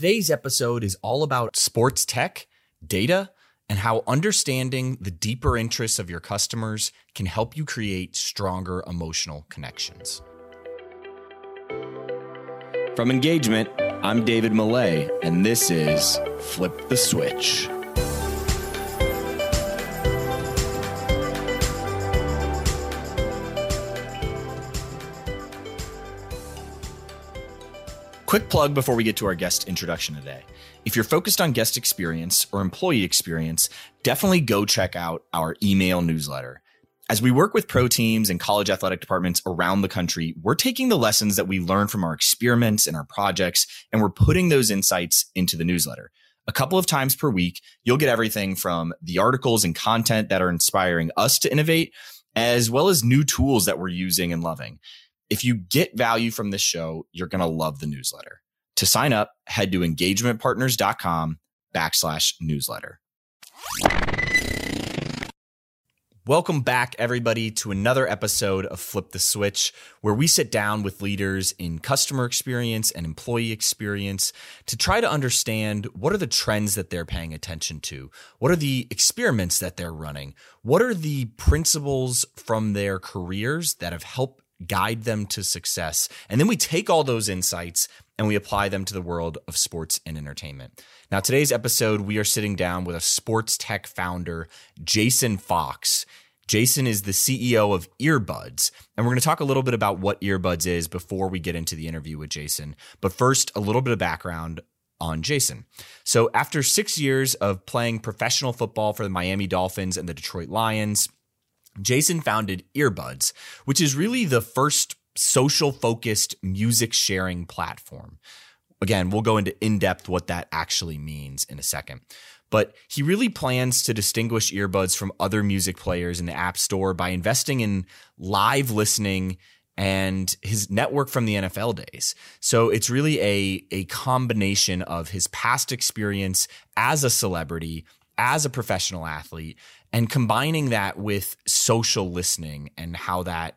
Today's episode is all about sports tech, data, and how understanding the deeper interests of your customers can help you create stronger emotional connections. From Engagement, I'm David Millay, and this is Flip the Switch. Quick plug before we get to our guest introduction today. If you're focused on guest experience or employee experience, definitely go check out our email newsletter. As we work with pro teams and college athletic departments around the country, we're taking the lessons that we learn from our experiments and our projects, and we're putting those insights into the newsletter. A couple of times per week, you'll get everything from the articles and content that are inspiring us to innovate, as well as new tools that we're using and loving. If you get value from this show, you're going to love the newsletter. To sign up, head to engagementpartners.com backslash newsletter. Welcome back, everybody, to another episode of Flip the Switch, where we sit down with leaders in customer experience and employee experience to try to understand what are the trends that they're paying attention to? What are the experiments that they're running? What are the principles from their careers that have helped guide them to success. And then we take all those insights and we apply them to the world of sports and entertainment. Now, today's episode, we are sitting down with a sports tech founder, Jason Fox. Jason is the CEO of Earbuds, and we're going to talk a little bit about what Earbuds is before we get into the interview with Jason. But first, a little bit of background on Jason. So, after six years of playing professional football for the Miami Dolphins and the Detroit Lions, Jason founded Earbuds, which is really the first social focused music sharing platform. Again, we'll go into in depth what that actually means in a second. But he really plans to distinguish earbuds from other music players in the App Store by investing in live listening and his network from the NFL days. So it's really a, a combination of his past experience as a celebrity, as a professional athlete, and combining that with social listening and how that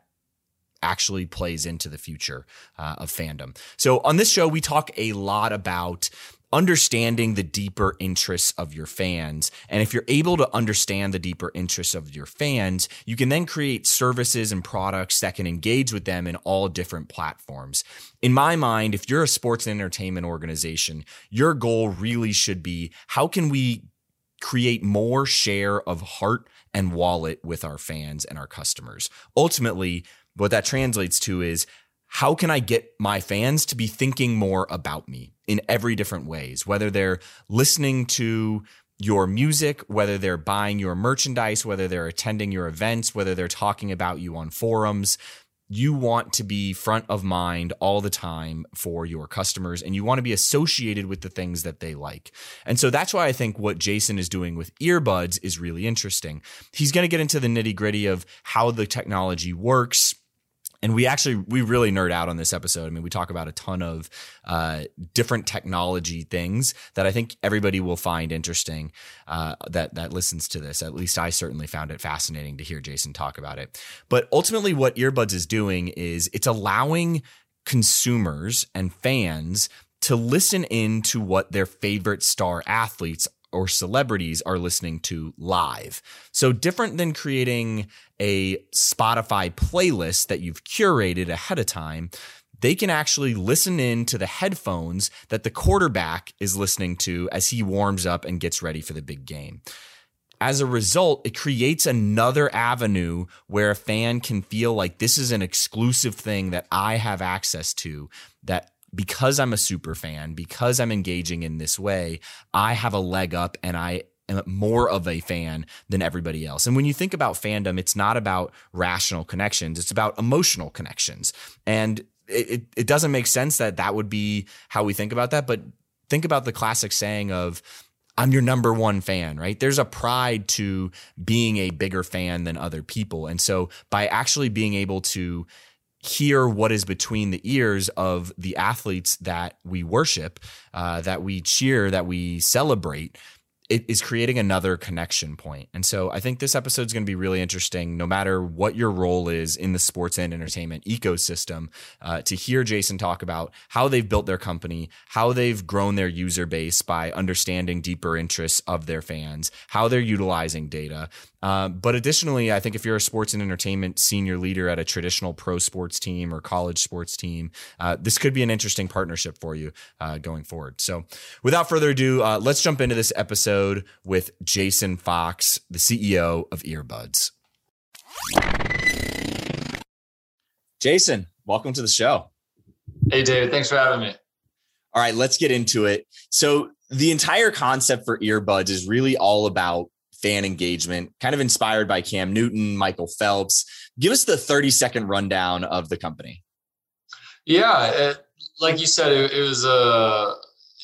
actually plays into the future uh, of fandom. So on this show, we talk a lot about understanding the deeper interests of your fans. And if you're able to understand the deeper interests of your fans, you can then create services and products that can engage with them in all different platforms. In my mind, if you're a sports and entertainment organization, your goal really should be how can we create more share of heart and wallet with our fans and our customers. Ultimately, what that translates to is how can I get my fans to be thinking more about me in every different ways, whether they're listening to your music, whether they're buying your merchandise, whether they're attending your events, whether they're talking about you on forums, you want to be front of mind all the time for your customers and you want to be associated with the things that they like. And so that's why I think what Jason is doing with earbuds is really interesting. He's going to get into the nitty gritty of how the technology works and we actually we really nerd out on this episode. I mean, we talk about a ton of uh, different technology things that I think everybody will find interesting uh, that that listens to this. At least I certainly found it fascinating to hear Jason talk about it. But ultimately, what Earbuds is doing is it's allowing consumers and fans to listen in to what their favorite star athletes or celebrities are listening to live. So different than creating a Spotify playlist that you've curated ahead of time, they can actually listen in to the headphones that the quarterback is listening to as he warms up and gets ready for the big game. As a result, it creates another avenue where a fan can feel like this is an exclusive thing that I have access to that because I'm a super fan, because I'm engaging in this way, I have a leg up and I am more of a fan than everybody else. And when you think about fandom, it's not about rational connections, it's about emotional connections. And it, it, it doesn't make sense that that would be how we think about that. But think about the classic saying of, I'm your number one fan, right? There's a pride to being a bigger fan than other people. And so by actually being able to hear what is between the ears of the athletes that we worship, uh, that we cheer, that we celebrate, it is creating another connection point. And so I think this episode is going to be really interesting, no matter what your role is in the sports and entertainment ecosystem, uh, to hear Jason talk about how they've built their company, how they've grown their user base by understanding deeper interests of their fans, how they're utilizing data. Uh, but additionally, I think if you're a sports and entertainment senior leader at a traditional pro sports team or college sports team, uh, this could be an interesting partnership for you uh, going forward. So without further ado, uh, let's jump into this episode episode with Jason Fox, the CEO of Earbuds. Jason, welcome to the show. Hey, David. Thanks for having me. All right, let's get into it. So, the entire concept for Earbuds is really all about fan engagement, kind of inspired by Cam Newton, Michael Phelps. Give us the 30 second rundown of the company. Yeah, it, like you said, it, it was uh,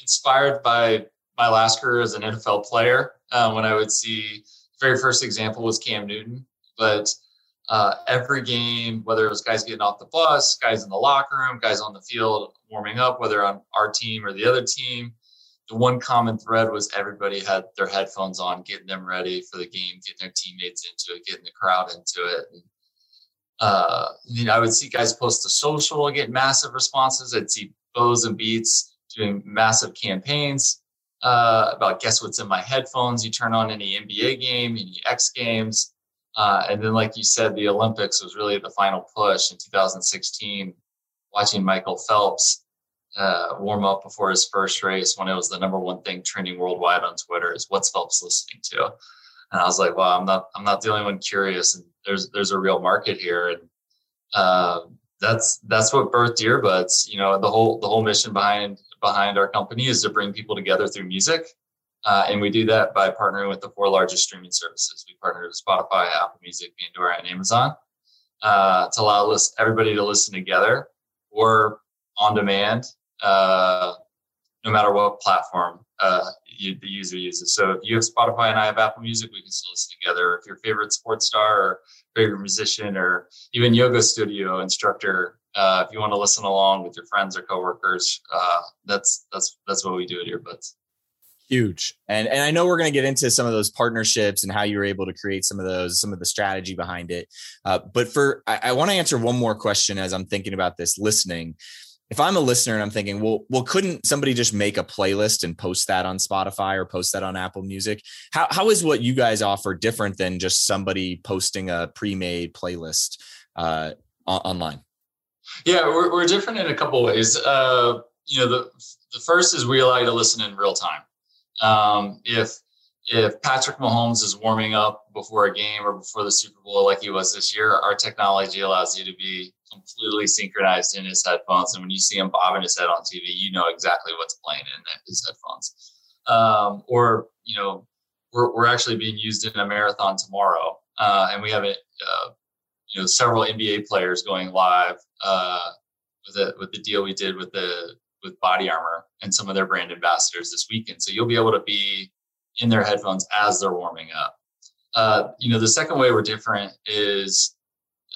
inspired by my last career as an NFL player uh, when I would see very first example was Cam Newton, but uh, every game, whether it was guys getting off the bus, guys in the locker room, guys on the field warming up, whether on our team or the other team, the one common thread was everybody had their headphones on, getting them ready for the game, getting their teammates into it, getting the crowd into it. And, uh, you know, I would see guys post to social, get massive responses. I'd see Bose and Beats doing massive campaigns uh, about guess what's in my headphones. You turn on any NBA game, any X Games, uh, and then like you said, the Olympics was really the final push in 2016. Watching Michael Phelps uh, warm up before his first race, when it was the number one thing trending worldwide on Twitter, is what's Phelps listening to? And I was like, well, I'm not, I'm not the only one curious, and there's, there's a real market here, and uh, that's, that's what birthed earbuds. You know, the whole, the whole mission behind behind our company is to bring people together through music. Uh, and we do that by partnering with the four largest streaming services. We partner with Spotify, Apple Music, Pandora, and Amazon uh, to allow list, everybody to listen together or on demand, uh, no matter what platform uh, you, the user uses. So if you have Spotify and I have Apple Music, we can still listen together. If your favorite sports star or favorite musician or even yoga studio instructor uh, if you want to listen along with your friends or coworkers, uh, that's that's that's what we do at Earbuds. Huge, and and I know we're going to get into some of those partnerships and how you were able to create some of those, some of the strategy behind it. Uh, but for I, I want to answer one more question as I'm thinking about this listening. If I'm a listener and I'm thinking, well, well, couldn't somebody just make a playlist and post that on Spotify or post that on Apple Music? How how is what you guys offer different than just somebody posting a pre-made playlist uh, online? Yeah, we're, we're different in a couple ways. Uh, you know, the the first is we allow you to listen in real time. Um, if if Patrick Mahomes is warming up before a game or before the Super Bowl like he was this year, our technology allows you to be completely synchronized in his headphones. And when you see him bobbing his head on TV, you know exactly what's playing in his headphones. Um, or, you know, we're, we're actually being used in a marathon tomorrow. Uh, and we have a, uh, you know several NBA players going live uh, with the with the deal we did with the with Body Armor and some of their brand ambassadors this weekend. So you'll be able to be in their headphones as they're warming up. Uh, you know, the second way we're different is,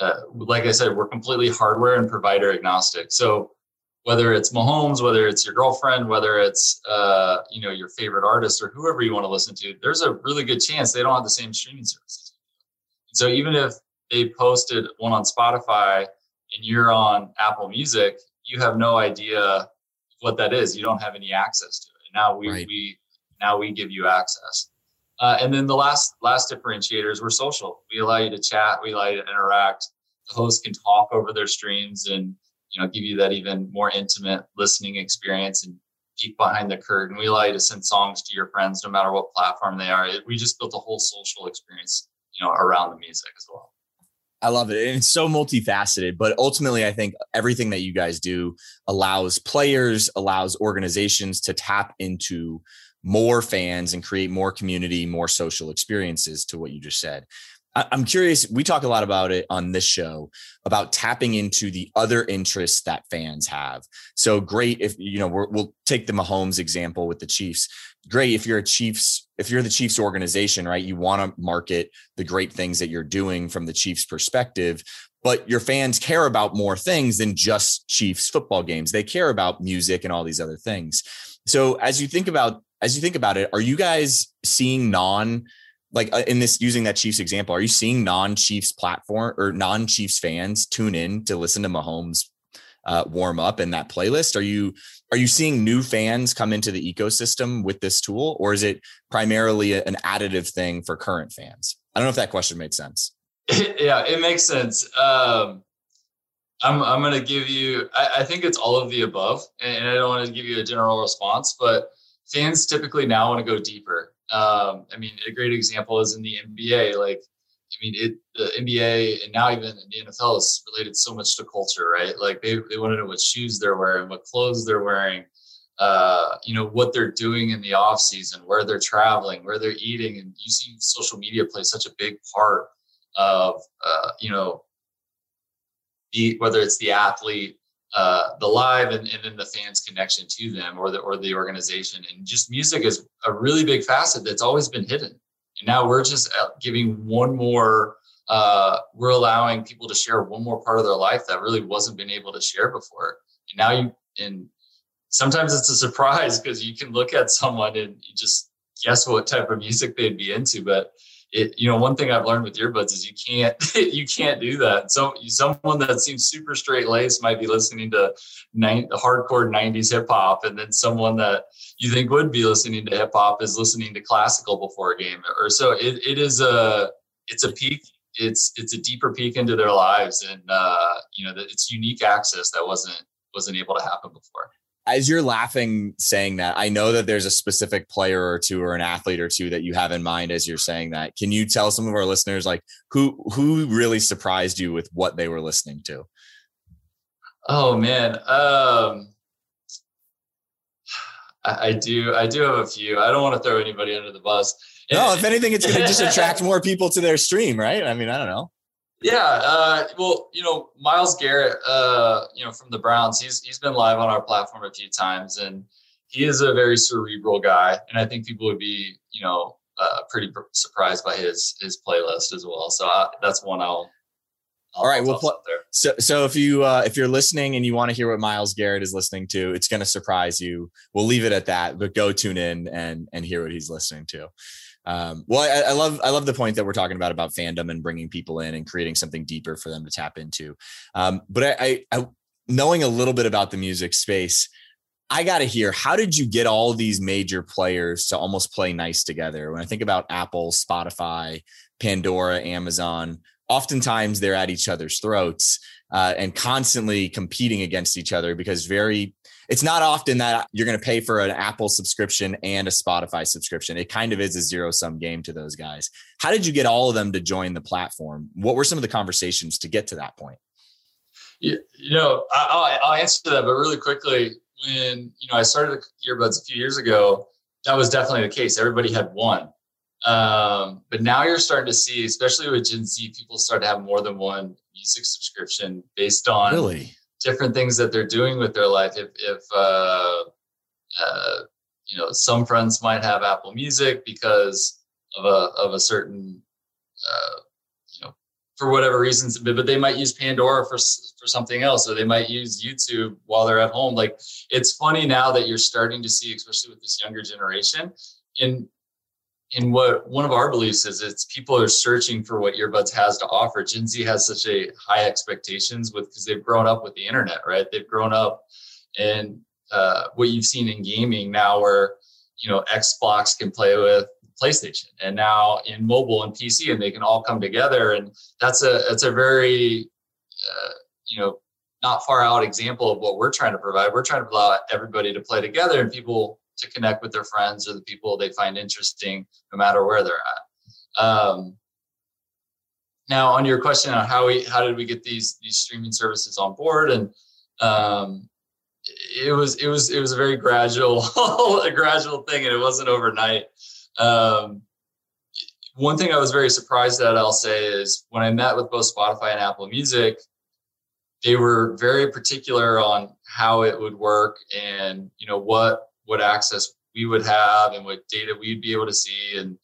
uh, like I said, we're completely hardware and provider agnostic. So whether it's Mahomes, whether it's your girlfriend, whether it's uh, you know your favorite artist or whoever you want to listen to, there's a really good chance they don't have the same streaming services. So even if they posted one on Spotify and you're on Apple Music, you have no idea what that is. You don't have any access to it. Now we, right. we now we give you access. Uh, and then the last last differentiators were social. We allow you to chat. We allow you to interact. The host can talk over their streams and you know give you that even more intimate listening experience and peek behind the curtain. We allow you to send songs to your friends no matter what platform they are. It, we just built a whole social experience you know around the music as well. I love it. And it's so multifaceted, but ultimately, I think everything that you guys do allows players, allows organizations to tap into more fans and create more community, more social experiences to what you just said. I'm curious. We talk a lot about it on this show about tapping into the other interests that fans have. So great if you know we will take the Mahomes example with the Chiefs. Great if you're a Chiefs if you're the Chiefs organization, right? You want to market the great things that you're doing from the Chiefs perspective, but your fans care about more things than just Chiefs football games. They care about music and all these other things. So as you think about as you think about it, are you guys seeing non like uh, in this using that Chiefs example, are you seeing non-Chiefs platform or non-Chiefs fans tune in to listen to Mahomes uh, warm up in that playlist? Are you are you seeing new fans come into the ecosystem with this tool, or is it primarily an additive thing for current fans? I don't know if that question made sense. yeah, it makes sense. Um, I'm I'm to give you. I, I, think it's all of the above, and I don't want to give you a general response, but fans typically now want to go deeper. Um, I mean, a great example is in the NBA. Like, I mean, it the NBA and now even the NFL is related so much to culture, right? Like they they want to know what shoes they're wearing, what clothes they're wearing, uh, you know, what they're doing in the off season, where they're traveling, where they're eating, and you see social media play such a big part of uh, you know the whether it's the athlete uh, the live and, and then the fans connection to them or the or the organization. And just music is a really big facet that's always been hidden. And now we're just uh, giving one more uh, we're allowing people to share one more part of their life that really wasn't been able to share before. And now you and sometimes it's a surprise because you can look at someone and you just guess what type of music they'd be into but it, you know, one thing I've learned with earbuds is you can't you can't do that. So someone that seems super straight laced might be listening to nine, hardcore '90s hip hop, and then someone that you think would be listening to hip hop is listening to classical before a game, or so. It, it is a it's a peek. It's it's a deeper peek into their lives, and uh, you know, it's unique access that wasn't wasn't able to happen before as you're laughing saying that, I know that there's a specific player or two or an athlete or two that you have in mind as you're saying that. Can you tell some of our listeners like who who really surprised you with what they were listening to? Oh man. Um I, I do I do have a few. I don't want to throw anybody under the bus. No, if anything, it's going to just attract more people to their stream, right? I mean, I don't know. Yeah, uh, well, you know, Myles Garrett, uh, you know, from the Browns, he's he's been live on our platform a few times, and he is a very cerebral guy, and I think people would be, you know, uh, pretty surprised by his his playlist as well. So I, uh, that's one I'll. I'll All right, well, pl- so so if you uh, if you're listening and you want to hear what Myles Garrett is listening to, it's going to surprise you. We'll leave it at that, but go tune in and and hear what he's listening to. Um, well, I, I, love I love the point that we're talking about about fandom and bringing people in and creating something deeper for them to tap into. Um, but I, I, I, knowing a little bit about the music space, I got to hear how did you get all these major players to almost play nice together? When I think about Apple, Spotify, Pandora, Amazon, oftentimes they're at each other's throats uh, and constantly competing against each other because very it's not often that you're going to pay for an Apple subscription and a Spotify subscription. It kind of is a zero sum game to those guys. How did you get all of them to join the platform? What were some of the conversations to get to that point? You, you know, I'll, I'll answer that, but really quickly, when you know I started earbuds a few years ago, that was definitely the case. Everybody had one, um, but now you're starting to see, especially with Gen Z, people start to have more than one music subscription based on really different things that they're doing with their life. If, if uh, uh, you know, some friends might have Apple Music because of a of a certain, uh, you know, for whatever reasons, but they might use Pandora for for something else, or they might use YouTube while they're at home. Like it's funny now that you're starting to see, especially with this younger generation, in in what one of our beliefs is it's people are searching for what earbuds has to offer. Gen z has such a high expectations with because they've grown up with the internet right? They've grown up and uh, what you've seen in gaming now where you know xbox can play with playstation and now in mobile and pc and they can all come together and that's a that's a very uh, you know not far out example of what we're trying to provide. We're trying to allow everybody to play together and people to connect with their friends or the people they find interesting, no matter where they're at. Um, now, on your question on how we how did we get these these streaming services on board, and um, it was it was it was a very gradual a gradual thing, and it wasn't overnight. Um, one thing I was very surprised at, I'll say, is when I met with both Spotify and Apple Music, they were very particular on how it would work and you know what what access we would have and what data we'd be able to see. And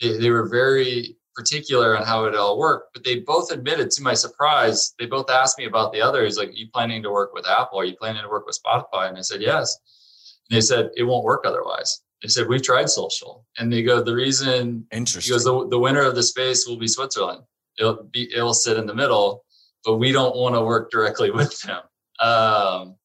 they, they were very particular on how it all worked. But they both admitted, to my surprise, they both asked me about the others. Like, are you planning to work with Apple? Are you planning to work with Spotify? And I said, yes. And they said, it won't work otherwise. They said, we've tried social. And they go, the reason, Interesting. because the, the winner of the space will be Switzerland. It'll be, it'll sit in the middle, but we don't want to work directly with them. Um,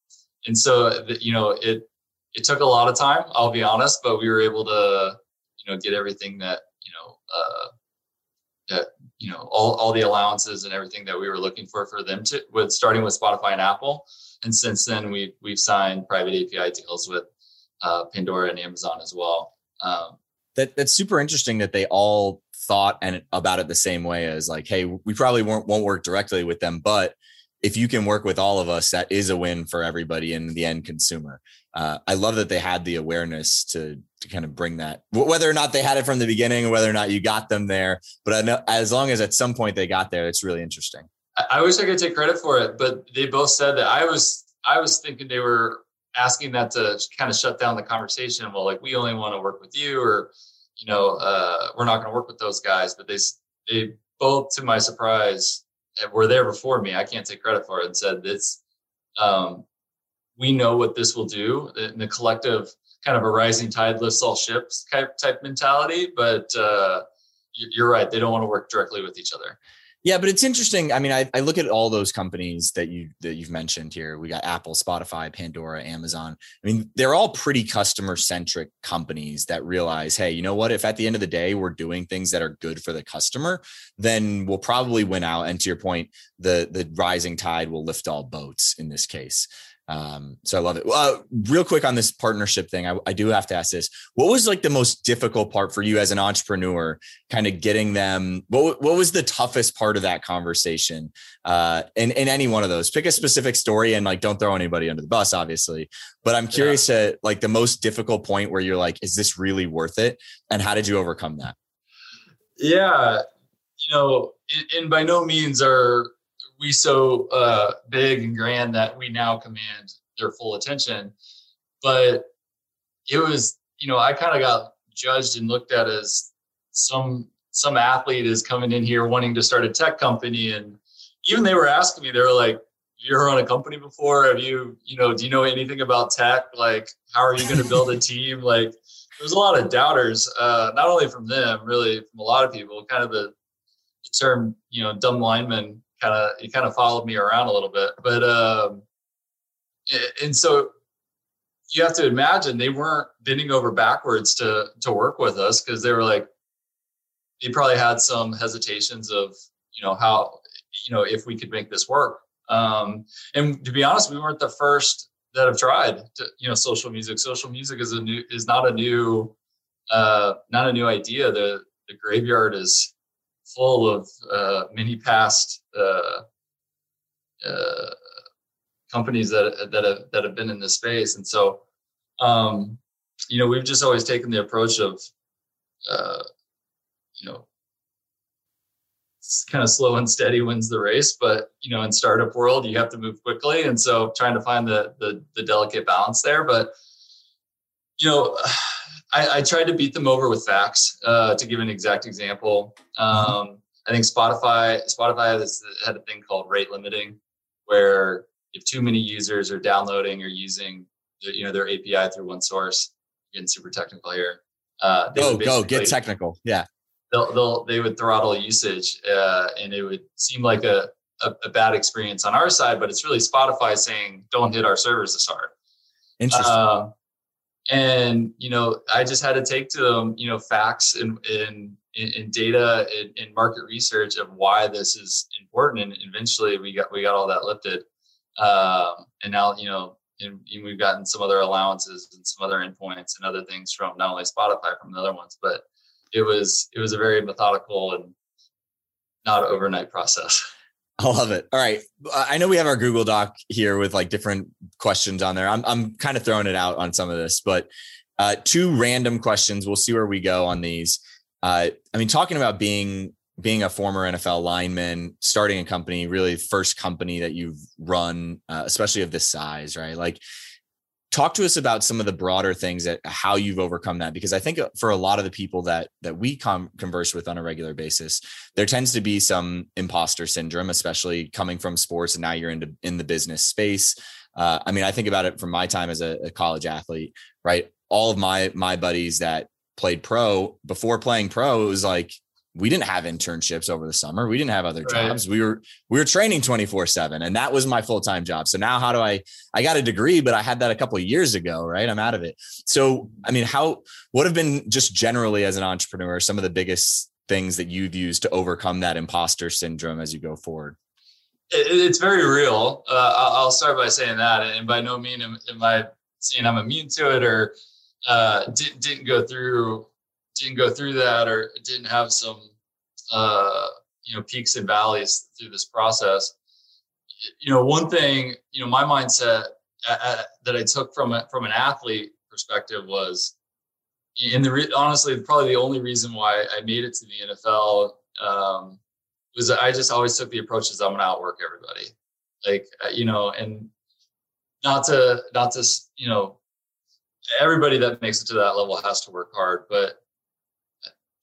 and so, you know, it, it took a lot of time, I'll be honest, but we were able to, you know, get everything that, you know, uh, that, you know, all, all the allowances and everything that we were looking for for them to, with starting with Spotify and Apple. And since then we've, we've signed private API deals with uh, Pandora and Amazon as well. Um, that that's super interesting that they all thought and about it the same way as like, hey, we probably won't won't work directly with them, but if you can work with all of us, that is a win for everybody and the end consumer. Uh, I love that they had the awareness to to kind of bring that, whether or not they had it from the beginning, whether or not you got them there. But I know as long as at some point they got there, it's really interesting. I wish I could take credit for it, but they both said that I was I was thinking they were asking that to kind of shut down the conversation. Well, like we only want to work with you, or you know, uh, we're not going to work with those guys. But they they both, to my surprise, were there before me. I can't take credit for it, and said this. Um, we know what this will do in the collective kind of a rising tide lifts all ships type type mentality. But uh, you're right; they don't want to work directly with each other. Yeah, but it's interesting. I mean, I, I look at all those companies that you that you've mentioned here. We got Apple, Spotify, Pandora, Amazon. I mean, they're all pretty customer centric companies that realize, hey, you know what? If at the end of the day we're doing things that are good for the customer, then we'll probably win out. And to your point, the the rising tide will lift all boats in this case. Um, so I love it. Uh, real quick on this partnership thing, I, I, do have to ask this: What was like the most difficult part for you as an entrepreneur, kind of getting them? What What was the toughest part of that conversation? Uh, in in any one of those, pick a specific story and like don't throw anybody under the bus, obviously. But I'm curious yeah. to like the most difficult point where you're like, is this really worth it? And how did you overcome that? Yeah, you know, and, and by no means are we so uh, big and grand that we now command their full attention. But it was, you know, I kind of got judged and looked at as some some athlete is coming in here wanting to start a tech company, and even they were asking me, they were like, "You run a company before? Have you, you know, do you know anything about tech? Like, how are you going to build a team? Like, there's a lot of doubters, uh, not only from them, really from a lot of people. Kind of the term, you know, dumb lineman kind of he kind of followed me around a little bit. But um, and so you have to imagine they weren't bending over backwards to to work with us because they were like they probably had some hesitations of you know how you know if we could make this work. Um, and to be honest, we weren't the first that have tried to, you know social music. Social music is a new is not a new uh, not a new idea. The the graveyard is full of uh, many past uh, uh, companies that that have that have been in this space, and so um, you know we've just always taken the approach of uh, you know kind of slow and steady wins the race. But you know in startup world you have to move quickly. And so trying to find the the, the delicate balance there. But you know I, I, tried to beat them over with facts. Uh, to give an exact example, um, I think Spotify Spotify has had a thing called rate limiting, where if too many users are downloading or using you know their API through one source, getting super technical here. Uh, oh, go get technical. Yeah, they'll, they'll they would throttle usage, uh, and it would seem like a, a, a bad experience on our side, but it's really Spotify saying don't hit our servers this hard. Interesting. Uh, and you know i just had to take to them you know facts and and, and data and, and, market research of why this is important. And eventually we got we got all that lifted. Um, and now you know and, we've gotten some other allowances and some other endpoints and other things from not only spotify from the other ones but it was it was a very methodical and not overnight process I love it. All right. I know we have our Google Doc here with like different questions on there. I'm, I'm kind of throwing it out on some of this, but uh, two random questions. We'll see where we go on these. Uh, I mean, talking about being being a former NFL lineman, starting a company, really first company that you've run, uh, especially of this size, right? Like talk to us about some of the broader things that how you've overcome that because i think uh, for a lot of the people that that we com- converse with on a regular basis there tends to be some imposter syndrome especially coming from sports and now you're into in the business space. Uh, i mean i think about it from my time as a, a college athlete right? All of my my buddies that played pro before playing pro, it was like we didn't have internships over the summer. We didn't have other right. jobs. We were we were training 24/7 and that was my full-time job. So now how do I I got a degree but I had that a couple of years ago, right? I'm out of it. So I mean how what have been just generally as an entrepreneur some of the biggest things that you've used to overcome that imposter syndrome as you go forward? it's very real. Uh, I'll start by saying that, and by no means am, am I saying I'm immune to it or uh, didn't didn't go through didn't go through that or didn't have some uh, you know peaks and valleys through this process you know one thing you know my mindset at, at, that i took from a, from an athlete perspective was in the re- honestly probably the only reason why i made it to the nfl um, was i just always took the approach as i'm going to outwork everybody. Like uh, you know and not to not to you know everybody that makes it to that level has to work hard but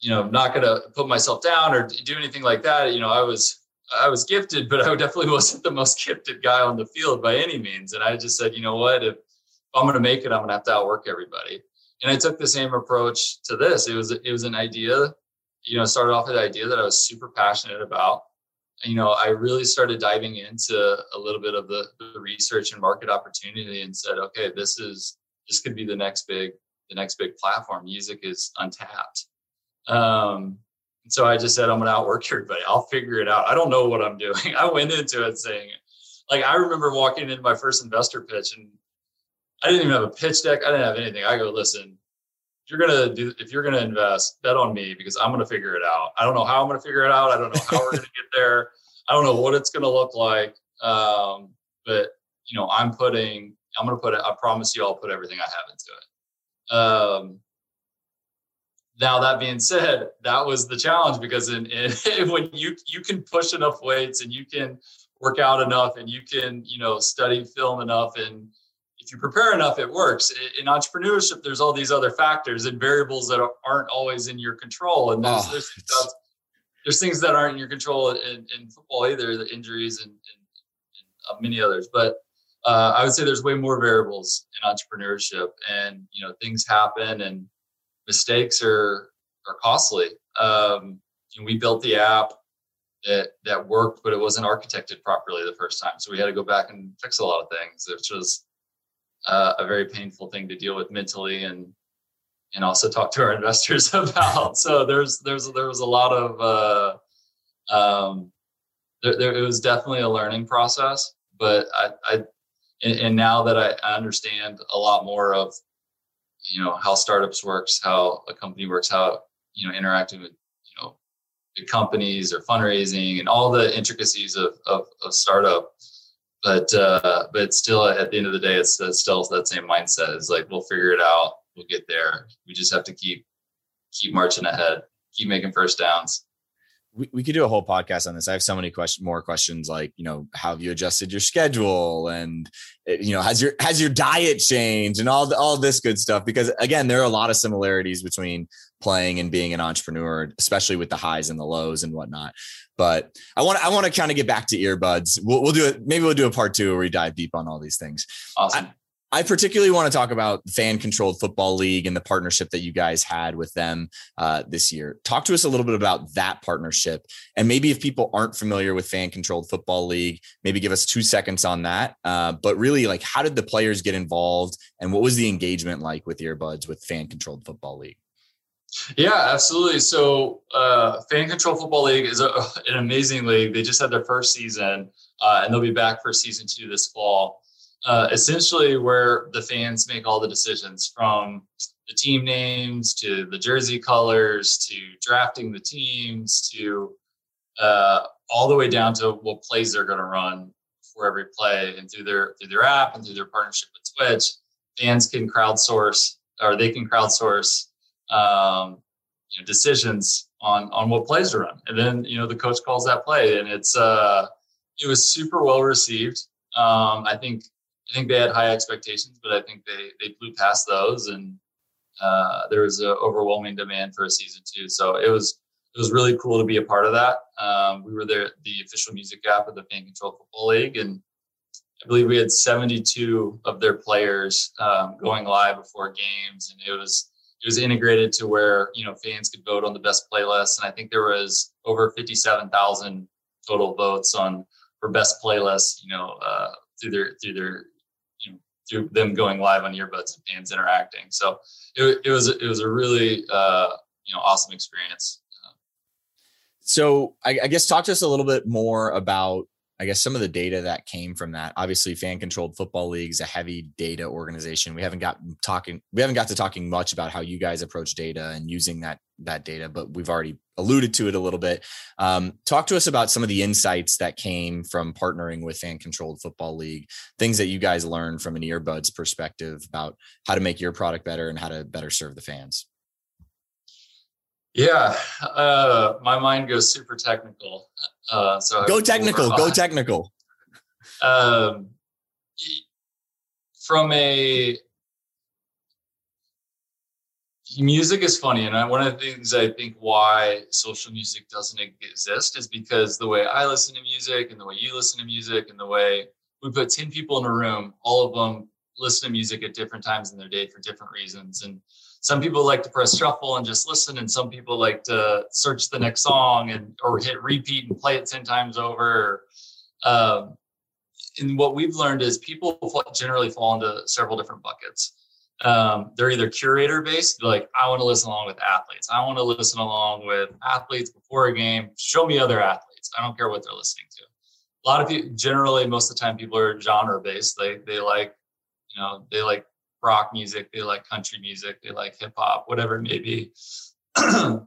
you know, not going to put myself down or do anything like that. You know, I was I was gifted, but I definitely wasn't the most gifted guy on the field by any means. And I just said, you know what, if, I'm going to make it, I'm going to have to outwork everybody. And I took the same approach to this. It was it was an idea, you know, started off with an idea that I was super passionate about. You know, I really started diving into a little bit of the, the research and market opportunity and said, okay, this is this could be the next big the next big platform. Music is untapped um, so I just said, I'm going to outwork everybody. I'll figure it out. I don't know what I'm doing. I went into it saying, like, I remember walking into my first investor pitch and I didn't even have a pitch deck. I didn't have anything. I go, listen, if you're going to do, if you're going to invest, bet on me because I'm going to figure it out. I don't know how I'm going to figure it out. I don't know how we're going to get there. I don't know what it's going to look like. Um, but you know, I'm putting, I'm going to put it, I promise you I'll put everything I have into it. Um, now that being said, that was the challenge because in, in, when you you can push enough weights and you can work out enough and you can you know study film enough and if you prepare enough, it works. In entrepreneurship, there's all these other factors and variables that aren't always in your control, and there's, oh, there's, there's things that aren't in your control in, in football either, the injuries and, and, and many others. But uh, I would say there's way more variables in entrepreneurship, and you know things happen, and mistakes are are costly. Um, we built the app that that worked, but it wasn't architected properly the first time, so we had to go back and fix a lot of things, which was uh, a very painful thing to deal with mentally and and also talk to our investors about. So there's there's there was a lot of uh, um, there, there, it was definitely a learning process, but I, I and, now that I understand a lot more of you know how startups works how a company works how you know interacting with you know big companies or fundraising and all the intricacies of of, of startup. But uh but still at the end of the day it's, it's still that same mindset. It's like we'll figure it out. We'll get there. We just have to keep keep marching ahead keep making first downs we, we could do a whole podcast on this. I have so many questions, more questions like, you know, how have you adjusted your schedule and, eh, you know, has your, has your diet changed and all, the, all this good stuff? Because again, there are a lot of similarities between playing and being an entrepreneur, especially with the highs and the lows and whatnot. But I want, I want to kind of get back to earbuds. We'll, we'll do it. Maybe we'll do a part two where we dive deep on all these things. Awesome. I, I particularly want to talk about fan controlled football league and the partnership that you guys had with them uh, this year. Talk to us a little bit about that partnership. And maybe if people aren't familiar with fan controlled football league, maybe give us two seconds on that. Uh, but really, like, how did the players get involved and what was the engagement like with earbuds with fan controlled football league? Yeah, absolutely. So, uh, Fan Control Football League is a, an amazing league. They just had their first season, uh, and they'll be back for season two this fall uh, essentially where the fans make all the decisions from the team names to the jersey colors to drafting the teams to uh, all the way down to what plays they're going to run for every play and through their through their app and through their partnership with Twitch, fans can crowdsource or they can crowdsource um, you know, decisions on on what plays to run, and then you know the coach calls that play, and it's uh, it was super well received. Um, I think I think they had high expectations, but I think they they blew past those, and uh, there was an overwhelming demand for a season two. So it was it was really cool to be a part of that. Um, we were there, the official music app of the Fan Control Football League, and I believe we had 72 of their players um, going live before games, and it was it was integrated to where you know fans could vote on the best playlist, and I think there was over 57,000 total votes on for best playlists. You know, uh, through their through their you know through them going live on earbuds and fans interacting. So it, it was it was a really uh, you know awesome experience. So I, I guess talk to us a little bit more about I guess some of the data that came from that. Obviously, fan controlled football leagues a heavy data organization. We haven't got talking we haven't got to talking much about how you guys approach data and using that that data, but we've already alluded to it a little bit. Um, talk to us about some of the insights that came from partnering with fan controlled football league, things that you guys learned from an earbuds perspective about how to make your product better and how to better serve the fans. Yeah, uh, my mind goes super technical. Uh, so go technical, go technical. Um, from a music is funny, and I, one of the things I think why social music doesn't exist is because the way I listen to music, and the way you listen to music, and the way we put ten people in a room, all of them listen to music at different times in their day for different reasons, and some people like to press shuffle and just listen and some people like to search the next song and or hit repeat and play it 10 times over. Um, and what we've learned is people generally fall into several different buckets. Um, they're either curator based like i want to listen along with athletes. I want to listen along with athletes before a game. Show me other athletes. I don't care what they're listening to. A lot of people generally most of the time people are genre based they they like you know they like rock music, they like country music, they like hip hop, whatever it may be. but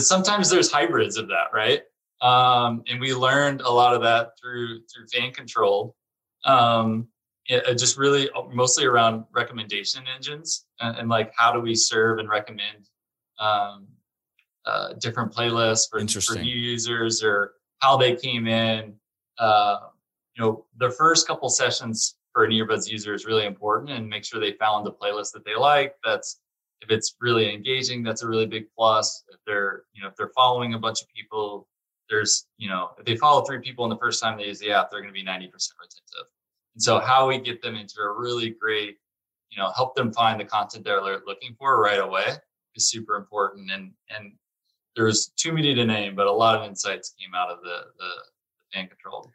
sometimes there's hybrids of that, right? Um, and we learned a lot of that through through fan control. Um, it, just really mostly around recommendation engines and, and, like how do we serve and recommend um, uh, different playlists for, for new users or how they came in. Uh, you know, the first couple sessions for an earbuds user is really important and make sure they found the playlist that they like. That's if it's really engaging, that's a really big plus. If they're, you know, if they're following a bunch of people, there's, you know, if they follow three people in the first time they use the app, they're going to be 90% retentive. And so how we get them into a really great, you know, help them find the content they're looking for right away is super important. And and there's too many to name, but a lot of insights came out of the the, the fan control.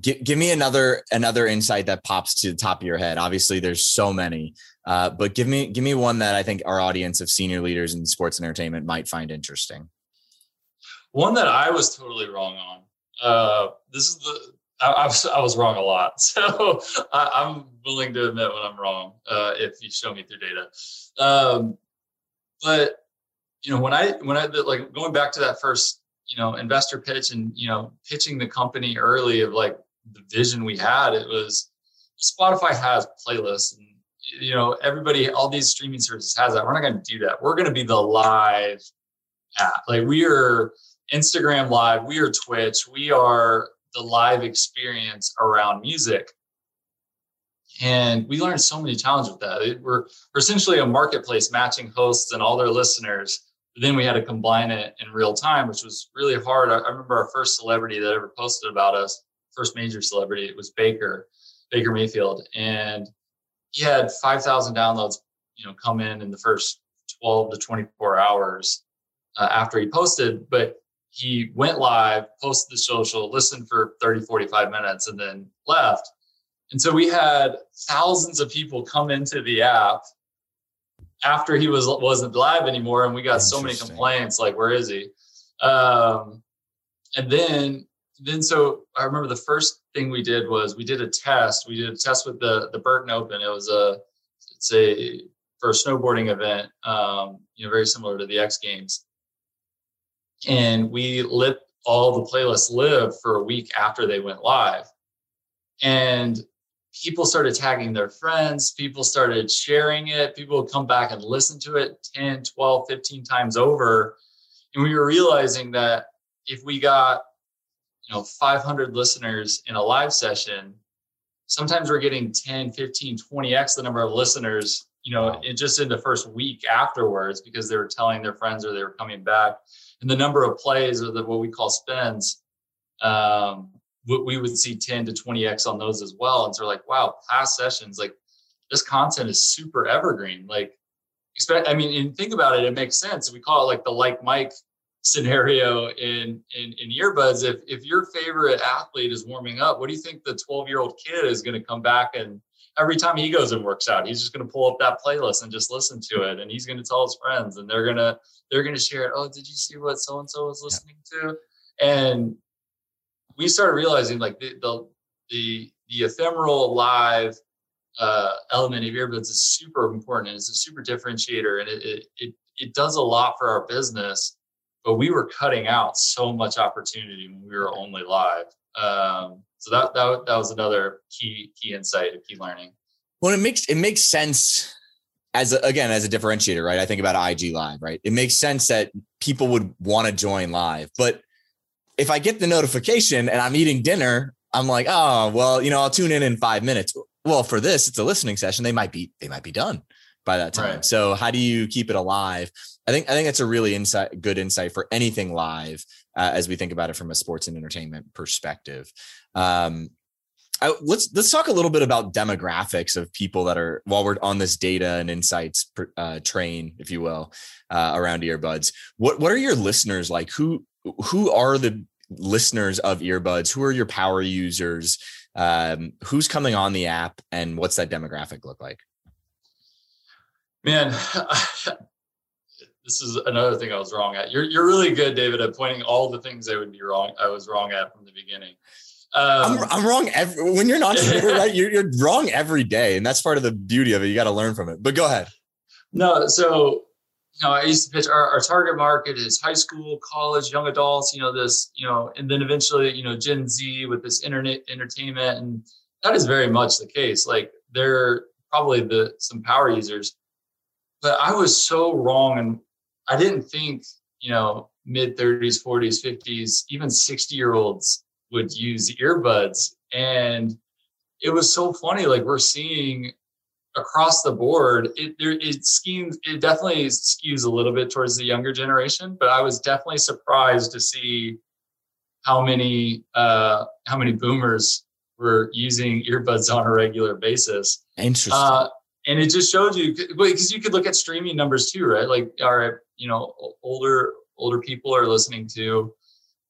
Give, give me another another insight that pops to the top of your head. Obviously, there's so many, uh, but give me give me one that I think our audience of senior leaders in sports and entertainment might find interesting. One that I was totally wrong on. Uh, this is the I, I, was I was wrong a lot, so I, am willing to admit when I'm wrong uh, if you show me through data. Um, but you know when I when I like going back to that first you know investor pitch and you know pitching the company early of like the vision we had. It was Spotify has playlists and you know everybody all these streaming services has that. We're not going to do that. We're going to be the live app. Like we are instagram live we are twitch we are the live experience around music. And we learned so many challenges with that. We're, we're essentially a marketplace matching hosts and all their listeners. But then we had to combine it in real time which was really hard. I, I remember our first celebrity that ever posted about us first major celebrity. It was Baker, Baker Mayfield, and he had 5,000 downloads, you know, come in in the first 12 to 24 hours uh, after he posted. But he went live, posted the social, listened for 30, 45 minutes, and then left. And so we had thousands of people come into the app after he was wasn't live anymore, and we got so many complaints like, "Where is he?" Um, and then then so I remember the first thing we did was we did a test. We did a test with the the Burton Open. It was a it's a for a snowboarding event, um, you know, very similar to the X Games. And we let all the playlists live for a week after they went live. And people started tagging their friends, people started sharing it, people would come back and listen to it 10, 12, 15 times over. And we were realizing that if we got you know 500 listeners in a live session sometimes we're getting 10 15 20x the number of listeners you know wow. just in the first week afterwards because they were telling their friends or they were coming back and the number of plays or the what we call spins um, we would see 10 to 20x on those as well. And so we're like, wow, past sessions, like this content is super evergreen. Like, expect, I mean, and think about it, it makes sense. We call it like the like Mike scenario in, in, in earbuds. If, if your favorite athlete is warming up, what do you think the 12 year old kid is going to come back and every time he goes and works out, he's just going to pull up that playlist and just listen to it. And he's going to tell his friends and they're going to, they're going to share it. Oh, did you see what so-and-so was listening to? And we started realizing like the, the, the, the ephemeral live uh, element of earbuds is super important and it's a super differentiator and it, it, it, it does a lot for our business but we were cutting out so much opportunity when we were only live um, so that, that that was another key key insight, a key learning. Well, it makes it makes sense as a, again as a differentiator, right? I think about IG Live, right? It makes sense that people would want to join live, but if I get the notification and I'm eating dinner, I'm like, oh well, you know, I'll tune in in five minutes. Well, for this, it's a listening session. They might be they might be done by that time. Right. So how do you keep it alive? I think I think that's a really insight, good insight for anything live uh, as we think about it from a sports and entertainment perspective. Um, I, let's let's talk a little bit about demographics of people that are while we're on this data and insights uh, train, if you will, uh, around earbuds. What what are your listeners like? Who who are the listeners of earbuds? Who are your power users? Um, who's coming on the app, and what's that demographic look like? Man, this is another thing I was wrong at. You're you're really good, David, at pointing all the things I would be wrong. I was wrong at from the beginning. Um, I'm, I'm wrong every when you're not right. You're, you're wrong every day, and that's part of the beauty of it. You got to learn from it. But go ahead. No, so you know, I used to pitch our, our target market is high school, college, young adults. You know, this, you know, and then eventually, you know, Gen Z with this internet entertainment, and that is very much the case. Like they're probably the some power users, but I was so wrong, and I didn't think, you know, mid 30s, 40s, 50s, even 60 year olds would use earbuds. And it was so funny. Like we're seeing across the board, it there it schemes it definitely skews a little bit towards the younger generation, but I was definitely surprised to see how many uh how many boomers were using earbuds on a regular basis. Interesting. Uh, and it just showed you because you could look at streaming numbers too, right? Like, all right, you know, older older people are listening to, you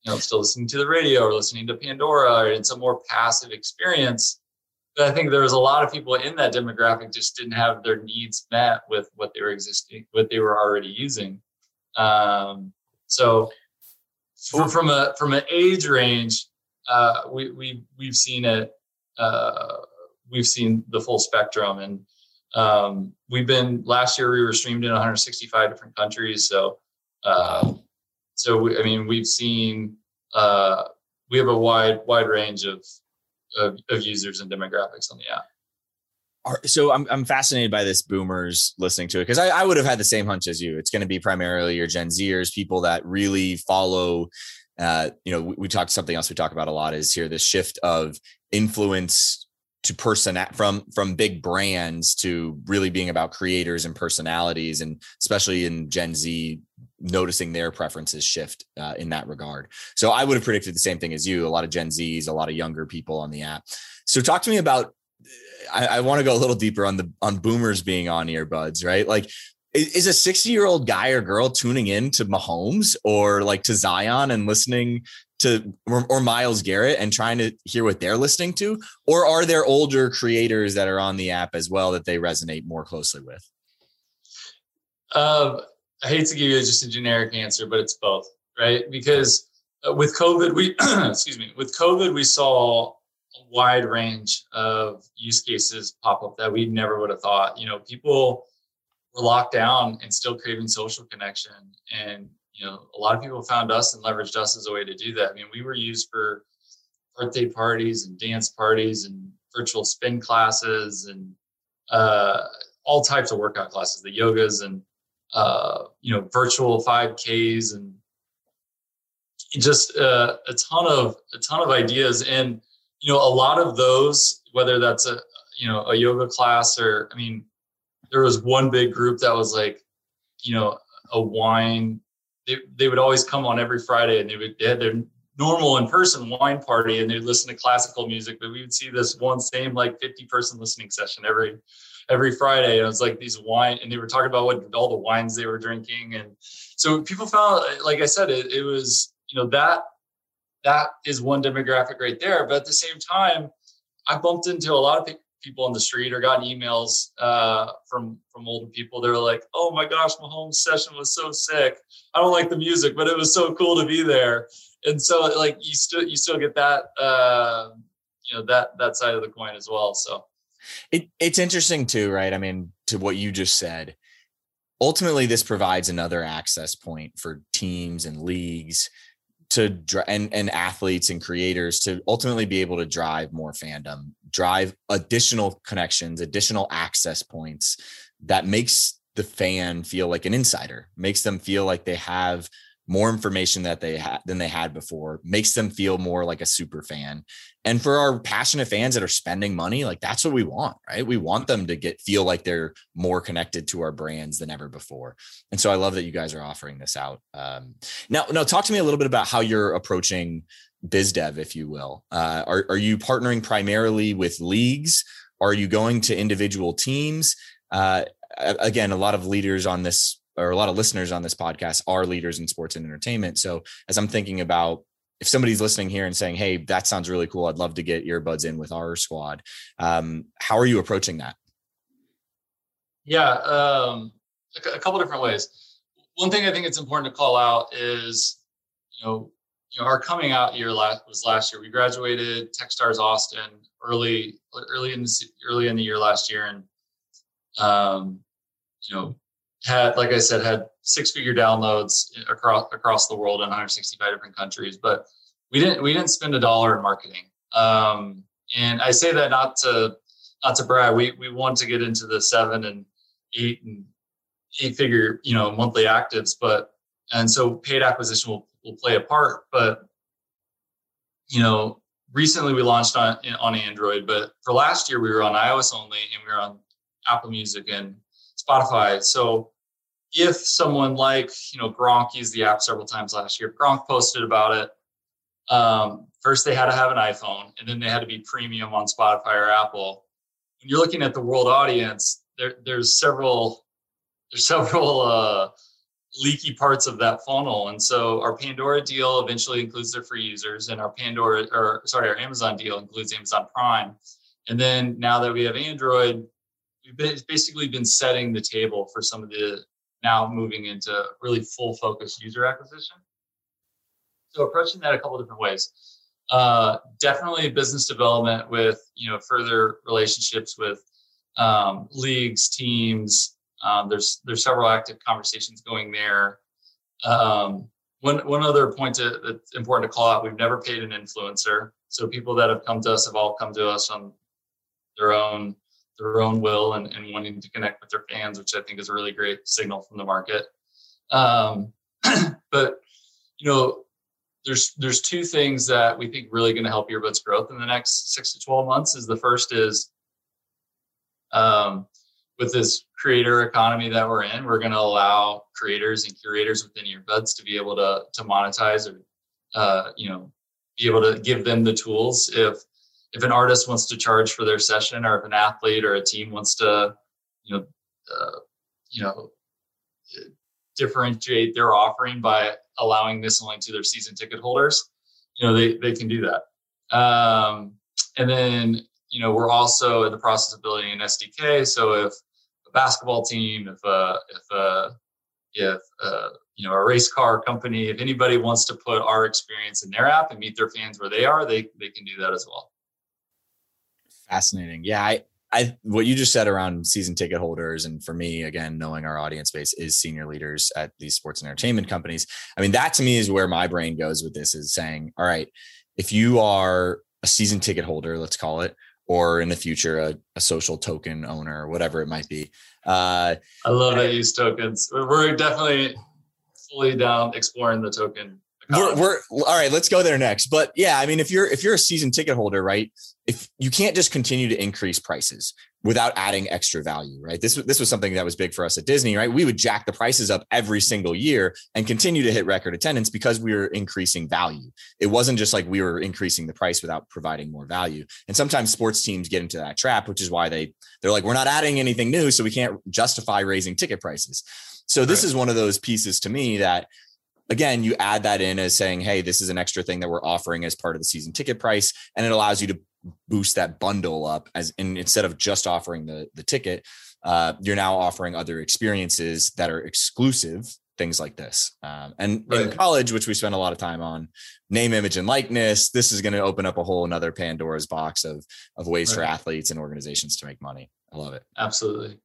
know, still listening to the radio or listening to Pandora. or It's a more passive experience. But I think there was a lot of people in that demographic just didn't have their needs met with what they were existing, what they were already using. Um, so for, from a from an age range, uh, we we we've seen it. Uh, we've seen the full spectrum, and um, we've been last year we were streamed in 165 different countries. So, uh, so we, I mean, we've seen uh, we have a wide wide range of, of, of users and demographics on the app. So I'm I'm fascinated by this boomers listening to it because I, I would have had the same hunch as you. It's going to be primarily your Gen Zers, people that really follow. Uh, you know, we, we talked something else we talk about a lot is here this shift of influence to person from from big brands to really being about creators and personalities and especially in gen z noticing their preferences shift uh, in that regard. So i would have predicted the same thing as you a lot of gen z's a lot of younger people on the app. So talk to me about i, I want to go a little deeper on the on boomers being on earbuds right? Like is a 60 year old guy or girl tuning in to Mahomes or like to Zion and listening to or, or, Myles Garrett and trying to hear what they're listening to, or are there older creators that are on the app as well that they resonate more closely with? Um, I hate to give you just a generic answer, but it's both, right? Because uh, with COVID, we excuse me, with COVID, we saw a wide range of use cases pop up that we never would have thought. You know, people were locked down and still craving social connection and you know, a lot of people found us and leveraged us as a way to do that. I mean, we were used for birthday parties and dance parties and virtual spin classes and uh, all types of workout classes, the yogas and uh, you know virtual 5Ks and just uh, a ton of a ton of ideas. And you know, a lot of those, whether that's a you know a yoga class or I mean, there was one big group that was like, you know, a wine they, they would always come on every Friday and they would they had their normal in person wine party and they'd listen to classical music, but we would see this one same like 50 person listening session every every Friday. And it was like these wine, and they were talking about what all the wines they were drinking. And so people found, like I said, it, it was, you know, that that is one demographic right there. But at the same time, I bumped into a lot of people on the street or gotten emails uh, from from older people. They're like, "Oh my gosh, Mahomes' session was so sick. I don't like the music, but it was so cool to be there." And so, like, you still you still get that uh, you know that that side of the coin as well. So it, it's interesting too, right? I mean, to what you just said. Ultimately, this provides another access point for teams and leagues to and and athletes and creators to ultimately be able to drive more fandom, drive additional connections, additional access points that makes the fan feel like an insider, makes them feel like they have more information that they had than they had before makes them feel more like a super fan. And for our passionate fans that are spending money like that's what we want right? We want them to get feel like they're more connected to our brands than ever before. And so i love that you guys are offering this out. Um, now now talk to me a little bit about how you're approaching biz dev if you will uh, are, are you partnering primarily with leagues are you going to individual teams uh, again a lot of leaders on this or a lot of listeners on this podcast are leaders in sports and entertainment. So as I'm thinking about if somebody's listening here and saying, "Hey, that sounds really cool. I'd love to get earbuds in with our squad," um, how are you approaching that? Yeah, um, a, a couple different ways. One thing I think it's important to call out is, you know, you know, our coming out year last was last year. We graduated TechStars Austin early, early in the, early in the year last year, and um, you know, had, like I said, had six figure downloads across across the world in 165 different countries. But we didn't we didn't spend a dollar in marketing. Um, and I say that not to not to brag. We we want to get into the seven and eight and eight figure you know monthly actives, but and so paid acquisition will will play a part. But you know, recently we launched on on Android, but for last year we were on iOS only, and we were on Apple Music and Spotify. So if someone like, you know, Gronk used the app several times last year, Gronk posted about it. Um, first, they had to have an iPhone, and then they had to be premium on Spotify or Apple. When you're looking at the world audience, there, there's several there's several uh, leaky parts of that funnel. And so our Pandora deal eventually includes their free users, and our Pandora or sorry, our Amazon deal includes Amazon Prime. And then now that we have Android, we've basically been setting the table for some of the now moving into really full focus user acquisition. So approaching that a couple different ways. Uh, definitely business development with you know further relationships with um, leagues, teams. Um, there's there's several active conversations going there. Um, one one other point to, that's important to call out: we've never paid an influencer. So people that have come to us have all come to us on their own their own will and, and wanting to connect with their fans, which I think is a really great signal from the market. Um, but you know, there's there's two things that we think really going to help earbuds growth in the next six to twelve months. Is the first is um, with this creator economy that we're in, we're going to allow creators and curators within earbuds to be able to to monetize or uh, you know be able to give them the tools. If if an artist wants to charge for their session or if an athlete or a team wants to you know uh, you know differentiate their offering by allowing this only to their season ticket holders you know they they can do that. Um, and then you know we're also in the process of building an sdk so if a basketball team if a if a if a, you know a race car company if anybody wants to put our experience in their app and meet their fans where they are they they can do that as well Fascinating. Yeah, I, I what you just said around season ticket holders, and for me, again, knowing our audience base is senior leaders at these sports and entertainment companies. I mean, that to me is where my brain goes with this: is saying, all right, if you are a season ticket holder, let's call it, or in the future a, a social token owner, or whatever it might be. Uh, I love that use tokens. We're definitely fully down exploring the token we're, um, we're all right. Let's go there next. But yeah, I mean, if you're if you're a season ticket holder, right? If you can't just continue to increase prices without adding extra value, right? This this was something that was big for us at Disney, right? We would jack the prices up every single year and continue to hit record attendance because we were increasing value. It wasn't just like we were increasing the price without providing more value. And sometimes sports teams get into that trap, which is why they they're like, we're not adding anything new, so we can't justify raising ticket prices. So this right. is one of those pieces to me that again, you add that in as saying, hey, this is an extra thing that we're offering as part of the season ticket price. And it allows you to boost that bundle up as in instead of just offering the the ticket, uh, you're now offering other experiences that are exclusive, things like this. Um, and right. in college, which we spend a lot of time on, name, image, and likeness, this is going to open up a whole another Pandora's box of of ways right. for athletes and organizations to make money. I love it. Absolutely.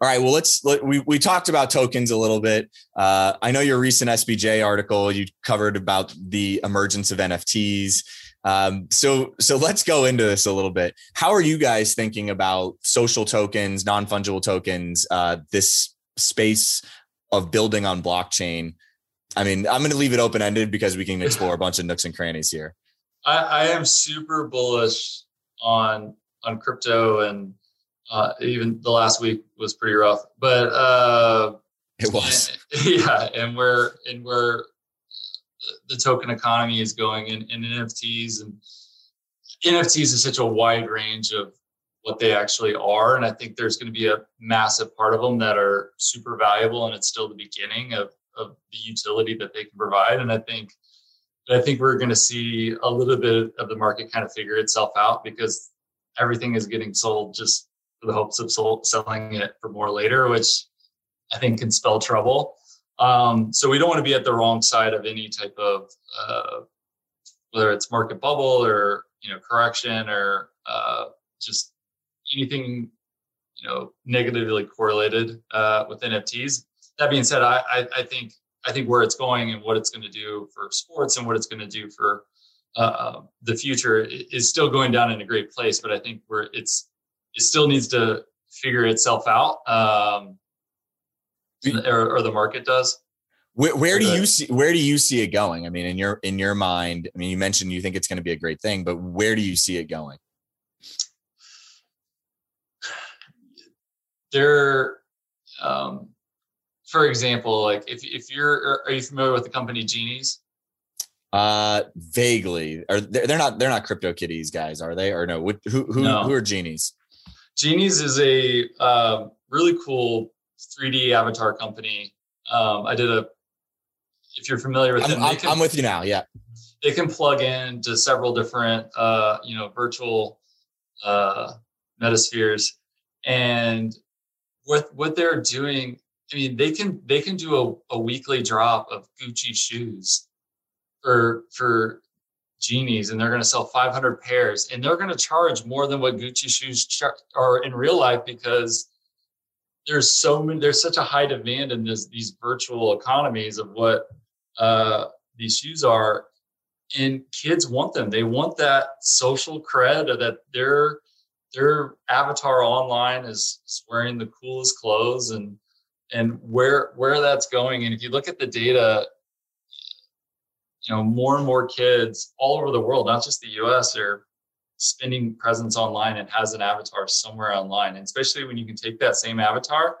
All right. Well, let's let, we we talked about tokens a little bit. Uh, I know your recent SBJ article you covered about the emergence of NFTs. Um, so so let's go into this a little bit. How are you guys thinking about social tokens, non fungible tokens, uh, this space of building on blockchain? I mean, I'm going to leave it open ended because we can explore a bunch of nooks and crannies here. I, I am super bullish on on crypto and uh, even the last week was pretty rough, but uh, it was. And, yeah, and where and where the token economy is going in, in NFTs and NFTs is such a wide range of what they actually are, and I think there's going to be a massive part of them that are super valuable, and it's still the beginning of of the utility that they can provide, and I think. I think we're going to see a little bit of the market kind of figure itself out because everything is getting sold just the hopes of selling it for more later, which I think can spell trouble. Um, so we don't want to be at the wrong side of any type of uh, whether it's market bubble or you know correction or uh, just anything you know negatively correlated uh, with NFTs. That being said, I, I, I think I think where it's going and what it's going to do for sports and what it's going to do for uh, the future is still going down in a great place. But I think where it's it still needs to figure itself out, um, or, or, the market does. Where, where do you see where do you see it going? I mean, in your in your mind, I mean, you mentioned you think it's going to be a great thing, but where do you see it going? There, um, for example, like if if you're are you familiar with the company Genies? Uh, vaguely. Are they're not they're not crypto kitties guys, are they? Or no? Who who no. who are genies? Genies is a uh, really cool 3D avatar company. Um, I did a, if you're familiar with I'm, them, I'm, can, I'm, with you now. Yeah. They can plug in to several different, uh, you know, virtual uh, metaspheres. And what, what they're doing, I mean, they can, they can do a, a weekly drop of Gucci shoes for, for genies and they're going to sell 500 pairs and they're going to charge more than what Gucci shoes are in real life because there's so many there's such a high demand in this these virtual economies of what uh, these shoes are and kids want them. They want that social cred or that their their avatar online is, is wearing the coolest clothes and and where where that's going. And if you look at the data you know more and more kids all over the world not just the us are spending presence online and has an avatar somewhere online. And especially when you can take that same avatar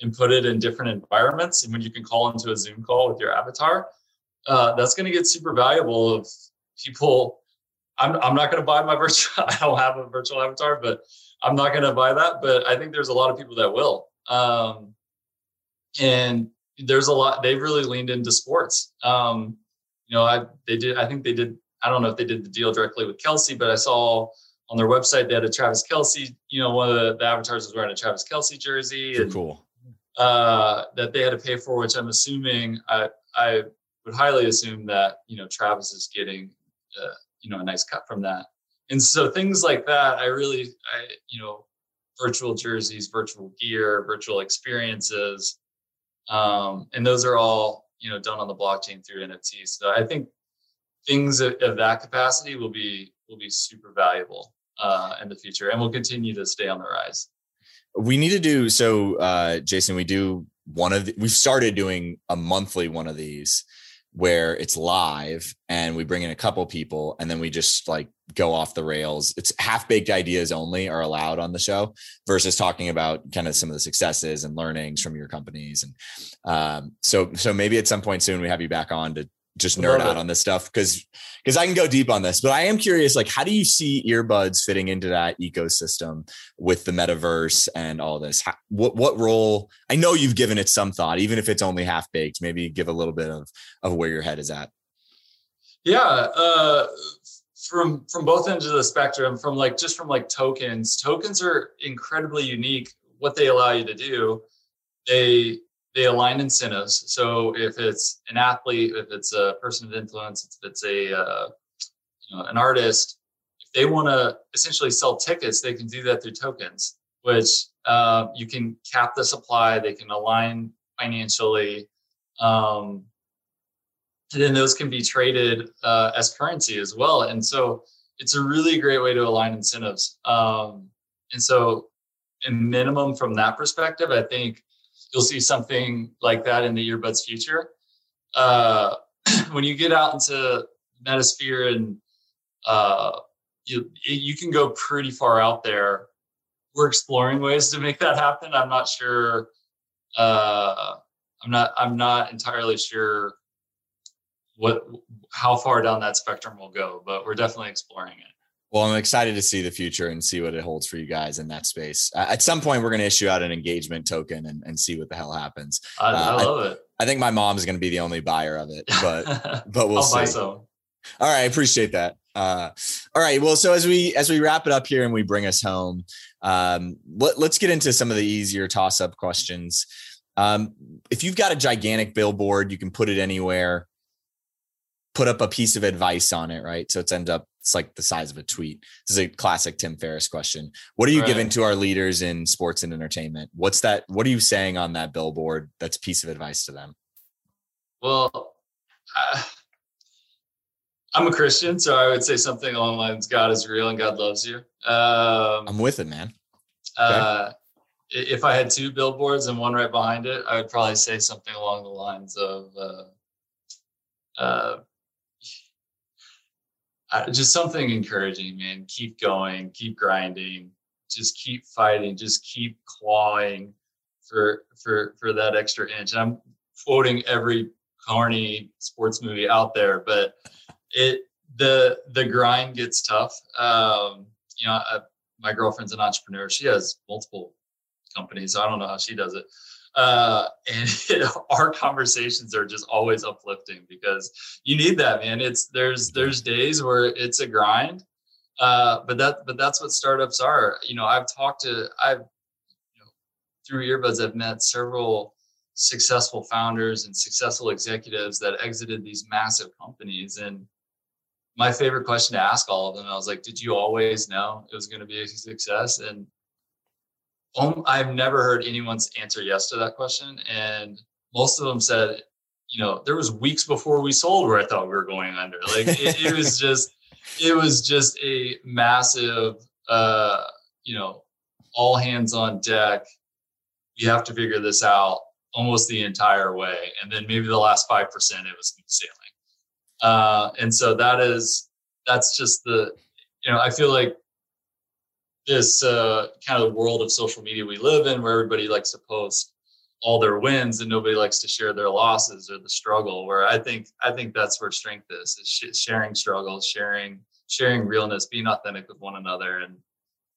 and put it in different environments and when you can call into a zoom call with your avatar uh, that's going to get super valuable of people. I'm, I'm not going to buy my virtual i don't have a virtual avatar but i'm not going to buy that but i think there's a lot of people that will. Um, and there's a lot they've really leaned into sports. Um, you know, I they did. I think they did. I don't know if they did the deal directly with Kelce, but I saw on their website they had a Travis Kelce. You know, one of the, the avatars was wearing a Travis Kelce jersey. And, cool. Uh, that they had to pay for, which I'm assuming I I would highly assume that you know Travis is getting uh, you know a nice cut from that. And so things like that, I really, I you know, virtual jerseys, virtual gear, virtual experiences, um, and those are all you know done on the blockchain through NFTs. So I think things of, of that capacity will be will be super valuable uh, in the future, and will continue to stay on the rise. We need to do so, uh, Jason. We do one of the, we've started doing a monthly one of these. Where it's live and we bring in a couple people and then we just like go off the rails. It's half baked ideas only are allowed on the show versus talking about kind of some of the successes and learnings from your companies. And um, so, so maybe at some point soon we have you back on to just nerd out on this stuff because because I can go deep on this, but I am curious, like, how do you see earbuds fitting into that ecosystem with the metaverse and all this? How, what what role? I know you've given it some thought, even if it's only half baked. Maybe give a little bit of of where your head is at. Yeah, uh, from from both ends of the spectrum, from like just from like tokens. Tokens are incredibly unique. What they allow you to do, they they align incentives. So if it's an athlete, if it's a person of influence, if it's a uh, you know an artist, if they want to essentially sell tickets, they can do that through tokens, which uh, you can cap the supply. They can align financially, um, and then those can be traded uh, as currency as well. And so it's a really great way to align incentives. Um, and so, in minimum from that perspective, I think you'll see something like that in the earbuds future. Uh, when you get out into the Metasphere and uh, you you can go pretty far out there. We're exploring ways to make that happen. I'm not sure. Uh, I'm not. I'm not entirely sure what how far down that spectrum will go, but we're definitely exploring it. Well, I'm excited to see the future and see what it holds for you guys in that space. Uh, at some point, we're going to issue out an engagement token and, and see what the hell happens. I, uh, I love I, it. I think my mom is going to be the only buyer of it, but but we'll I'll see. All right, I appreciate that. Uh, all right, well, so as we as we wrap it up here and we bring us home, um, let, let's get into some of the easier toss up questions. Um, if you've got a gigantic billboard, you can put it anywhere put up a piece of advice on it, right? So it's end up it's like the size of a tweet. This is a classic Tim Ferriss question. What are you right. giving to our leaders in sports and entertainment? What's that? What are you saying on that billboard? That's a piece of advice to them. Well, uh, I'm a Christian, so I would say something along the lines: God is real and God loves you. Um, I'm with it, man. Okay. Uh, if I had two billboards and one right behind it, I would probably say something along the lines of. Uh, just something encouraging, man. Keep going, keep grinding, just keep fighting, just keep clawing for for for that extra inch. I'm quoting every corny sports movie out there, but it the the grind gets tough. Um, you know, I, my girlfriend's an entrepreneur. She has multiple companies. So I don't know how she does it uh, and it, our conversations are just always uplifting because you need that man. It's there's there's days where it's a grind uh, but that but that's what startups are. You know i've talked to i've you know, through earbuds i've met several successful founders and successful executives that exited these massive companies and my favorite question to ask all of them i was like did you always know it was going to be a success? And I've never heard anyone's answer yes to that question, and most of them said, you know, there was weeks before we sold where I thought we were going under. Like it, it was just, it was just a massive, uh, you know, all hands on deck. We have to figure this out almost the entire way, and then maybe the last five percent it was sailing. Uh, and so that is that's just the, you know, I feel like this uh, kind of world of social media we live in where everybody likes to post all their wins and nobody likes to share their losses or the struggle where i think i think that's where strength is is sharing struggles sharing sharing realness being authentic with one another and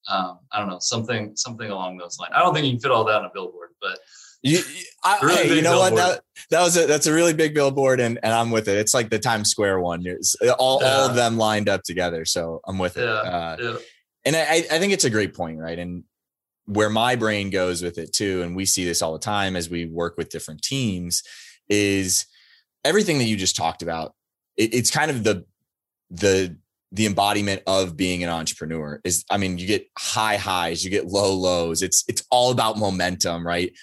um, i don't know something something along those lines i don't think you can fit all that on a billboard but you, I, really hey, you know billboard. what? That, that was a that's a really big billboard, and, and I'm with it. It's like the Times Square one. It's all yeah. all of them lined up together, so I'm with it. Yeah, uh, yeah and I, I think it's a great point, right? And where my brain goes with it too, and we see this all the time as we work with different teams, is everything that you just talked about. It, it's kind of the the the embodiment of being an entrepreneur is i mean you get high highs you get low lows it's it's all about momentum right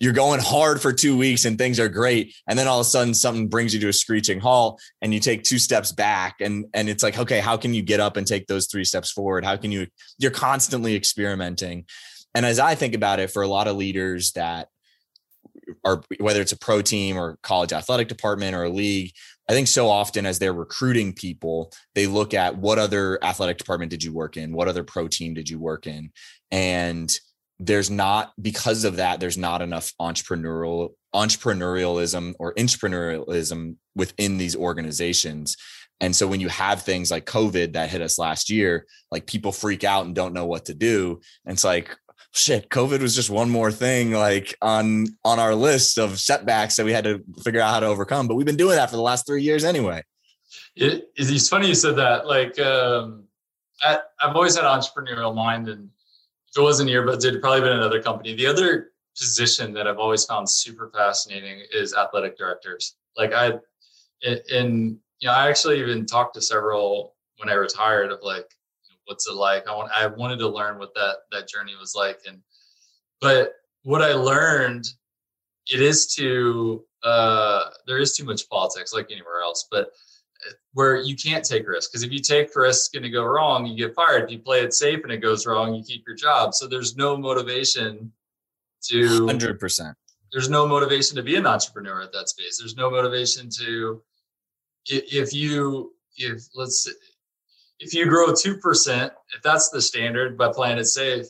you're going hard for two weeks and things are great. And then all of a sudden something brings you to a screeching halt and you take two steps back and and it's like okay how can you get up and take those three steps forward? How can you you're constantly experimenting. And as i think about it for a lot of leaders that are whether it's a pro team or college athletic department or a league i think so often as they're recruiting people they look at what other athletic department did you work in? What other pro team did you work in? And there's not because of that there's not enough entrepreneurial entrepreneurialism or entrepreneurialism within these organizations. And so when you have things like covid that hit us last year like people freak out and don't know what to do. And it's like shit covid was just one more thing like on on our list of setbacks that we had to figure out how to overcome. But we've been doing that for the last three years anyway. It, it's funny you said that. Like um I, i've always had entrepreneurial mind and it wasn't earbuds it'd probably been another company. The other position that i've always found super fascinating is athletic directors. Like i and you know i actually even talked to several when i retired of like what's it like? I want i wanted to learn what that that journey was like. And but what i learned it is too uh there is too much politics like anywhere else but where you can't take risks because if you take risks going to go wrong you get fired. If you play it safe and it goes wrong you keep your job. So there's no motivation to 100% there's no motivation to be an entrepreneur at that space. There's no motivation to if you if let's if you grow 2%, if that's the standard by playing it safe,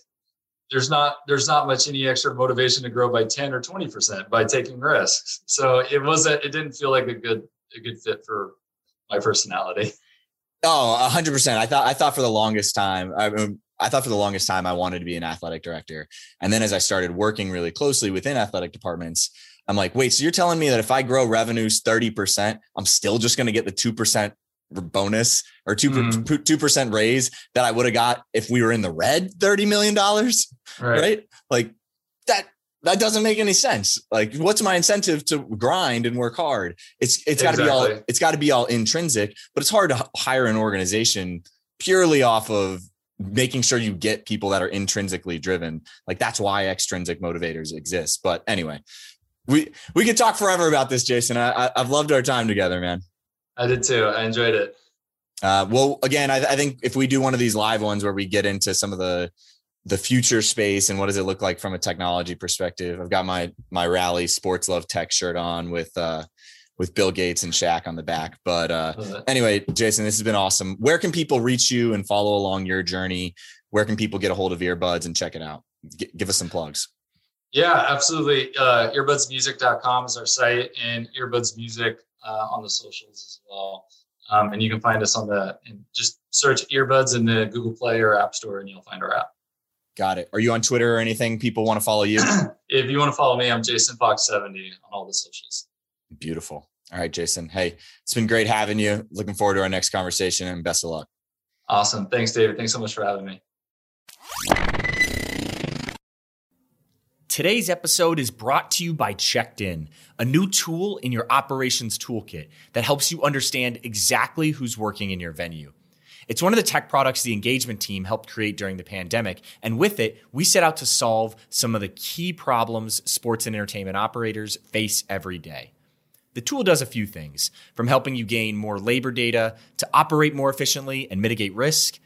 there's not there's not much any extra motivation to grow by 10 or 20% by taking risks. So it wasn't it didn't feel like a good a good fit for my personality. Oh, hundred percent. I thought I thought for the longest time, I, I thought for the longest time I wanted to be an athletic director. And then as I started working really closely within athletic departments, I'm like, wait, so you're telling me that if I grow revenues 30%, I'm still just going to get the 2% bonus or 2 mm. two percent raise that I would have got if we were in the red thirty million dollars, right. right? Like that that doesn't make any sense. Like, what's my incentive to grind and work hard? It's it's got to exactly. be all it's got to be all intrinsic, but it's hard to hire an organization purely off of making sure you get people that are intrinsically driven. Like that's why extrinsic motivators exist. But anyway, we we could talk forever about this, Jason. I, I I've loved our time together, man. I did too. I enjoyed it. Uh, well, again, I, I, think if we do one of these live ones where we get into some of the the future space and what does it look like from a technology perspective, I've got my my rally sports love tech shirt on with uh, with Bill Gates and Shaq on the back. But uh, anyway, Jason, this has been awesome. Where can people reach you and follow along your journey? Where can people get a hold of earbuds and check it out? G- give us some plugs. Yeah, absolutely. Uh, earbudsmusic.com is our site and earbuds music uh, on the socials as well. Um, and you can find us on the and just search earbuds in the Google Play or App Store, and you'll find our app. Got it. Are you on Twitter or anything? People want to follow you. if you want to follow me, I'm Jason Fox seventy on all the socials. Beautiful. All right, Jason. Hey, it's been great having you. Looking forward to our next conversation, and best of luck. Awesome. Thanks, David. Thanks so much for having me. Today's episode is brought to you by Checked In, a new tool in your operations toolkit that helps you understand exactly who's working in your venue. It's one of the tech products the engagement team helped create during the pandemic, and with it, we set out to solve some of the key problems sports and entertainment operators face every day. The tool does a few things, from helping you gain more labor data to operate more efficiently and mitigate risk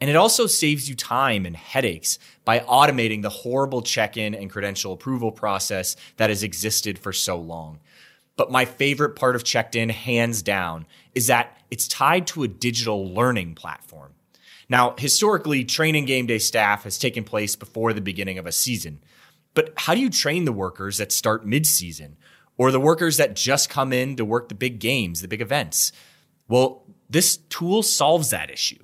and it also saves you time and headaches by automating the horrible check in and credential approval process that has existed for so long. But my favorite part of Checked In, hands down, is that it's tied to a digital learning platform. Now, historically, training game day staff has taken place before the beginning of a season. But how do you train the workers that start mid season or the workers that just come in to work the big games, the big events? Well, this tool solves that issue.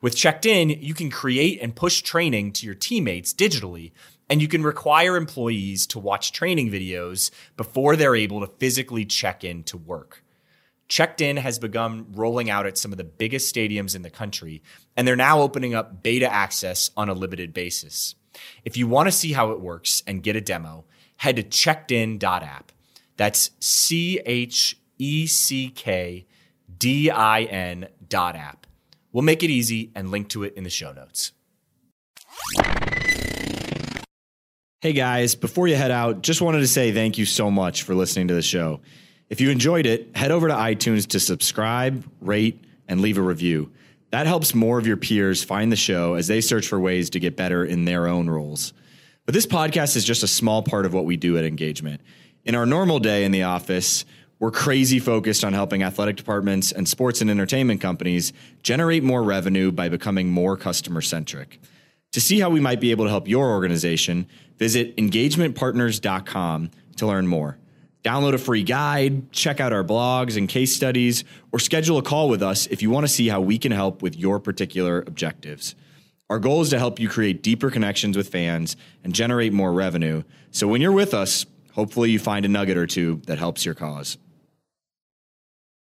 With Checked In, you can create and push training to your teammates digitally, and you can require employees to watch training videos before they're able to physically check in to work. Checked In has begun rolling out at some of the biggest stadiums in the country, and they're now opening up beta access on a limited basis. If you want to see how it works and get a demo, head to checkedin.app. That's C H E C K D I N dot app. We'll make it easy and link to it in the show notes. Hey guys, before you head out, just wanted to say thank you so much for listening to the show. If you enjoyed it, head over to iTunes to subscribe, rate, and leave a review. That helps more of your peers find the show as they search for ways to get better in their own roles. But this podcast is just a small part of what we do at Engagement. In our normal day in the office, we're crazy focused on helping athletic departments and sports and entertainment companies generate more revenue by becoming more customer centric. To see how we might be able to help your organization, visit engagementpartners.com to learn more. Download a free guide, check out our blogs and case studies, or schedule a call with us if you want to see how we can help with your particular objectives. Our goal is to help you create deeper connections with fans and generate more revenue. So when you're with us, hopefully you find a nugget or two that helps your cause.